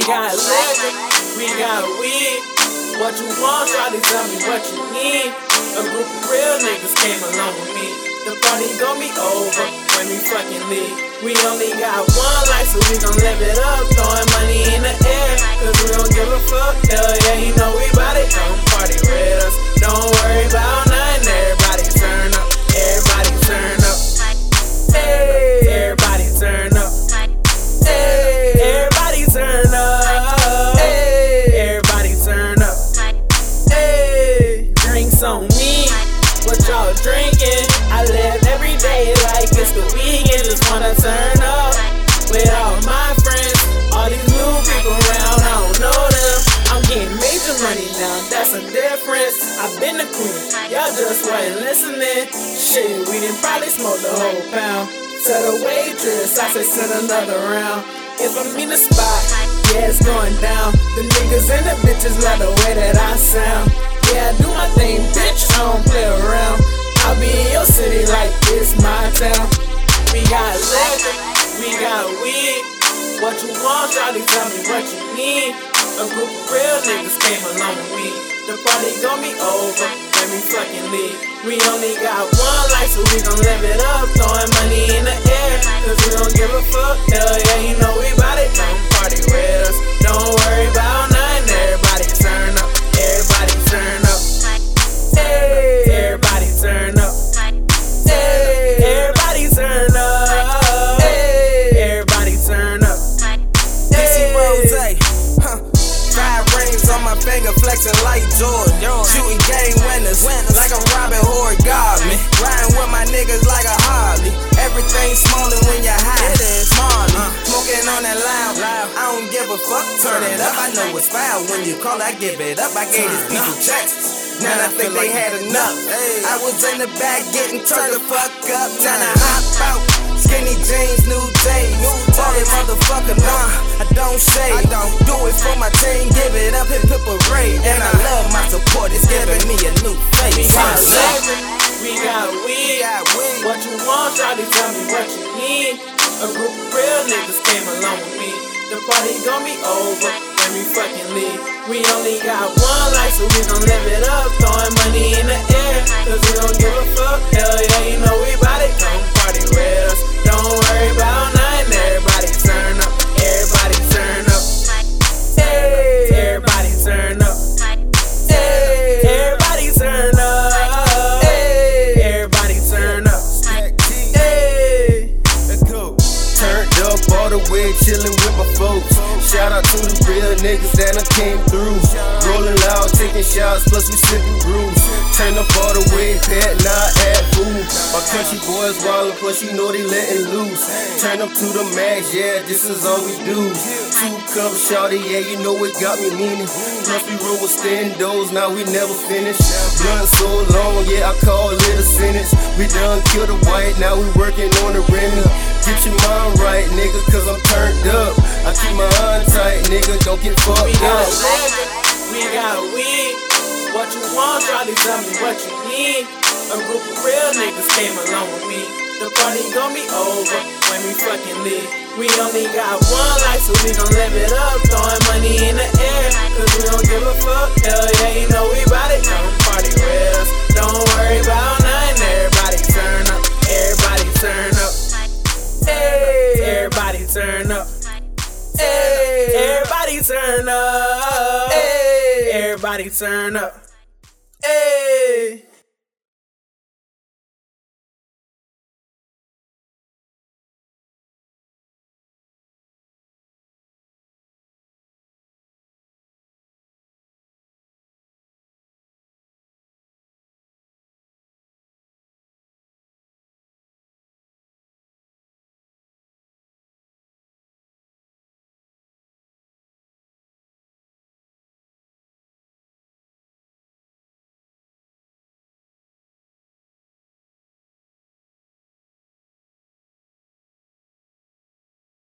got liquor, we got weed. What you want, Charlie? Tell me what you need. A group of real niggas came along with me. The party gon' be over when we fucking leave. We only got one life, so we gon' live it up. Throwing money in the air, cause we don't on me. What y'all drinking? I live every day like it's the weekend. Just wanna turn up with all my friends. All these new people around, I don't know them. I'm getting major money now, that's a difference. I've been the queen, y'all just wasn't listening. Shit, we didn't probably smoke the whole pound. To the waitress, I said send another round. If I'm in the spot, yeah, it's going down. The niggas and the bitches love the way that I sound. Yeah, I do my thing, bitch, I don't play around. I'll be in your city like this, my town. We got liquor, we got weed. What you want, Charlie? Tell me what you need. A group of real niggas came along with me. The party gon' be over Let me fucking leave. We only got one life, so we gon' live it up. Throwing money in the air, cause we don't give a fuck. Hell yeah, you know we bout it. Come party with us. Finger, like Jordan. Shooting game winners, like a Robin Hood Godman. Riding with my niggas like a Harley. Everything smaller when you're high. Smarty. Smoking on that loud. I don't give a fuck. Turn it up. I know it's foul. When you call, I give it up. I gave these people checks. Now I think they had enough. I was in the back getting turned the fuck up. Time to hop out. Skinny jeans, new days. Ballin' motherfucker, nah, I don't shade. I don't do it for my team, give it up and put parade. And Tell me what you need. A group of real niggas came along with me. The party gon' be over when we fucking leave. We only got one life, so we gon' live it up. Throwing money in the air, cause we niggas that I came through. Rolling loud, taking shots, plus we sippin' brews. Turn up all the way, bad, not at food. My country boys wildin', plus you know they letting loose. Turn up to the max, yeah, this is all we do. Two cups, shawty, yeah, you know it got me leaning. Plus we roll with standos, now we never finish. Blunt so long, yeah, I call it a sentence. We done killed the white, now we working on the Remy. Get your mind right, nigga, cause I'm turned up. I keep my nigga, don't get We fucked got up. liquor, we got weed. What you want, Charlie? Tell me what you need. A group of real niggas came along with me. The party gon' be over when we fucking leave. We only got one life, so we gon' live it up. Throwing money in the air, cause we don't give a fuck. Hell yeah, you know we bout it. Come party with us. Don't worry about nothing. Everybody turn up. Everybody turn up. Hey, everybody turn up. Everybody turn up. Hey, everybody turn up.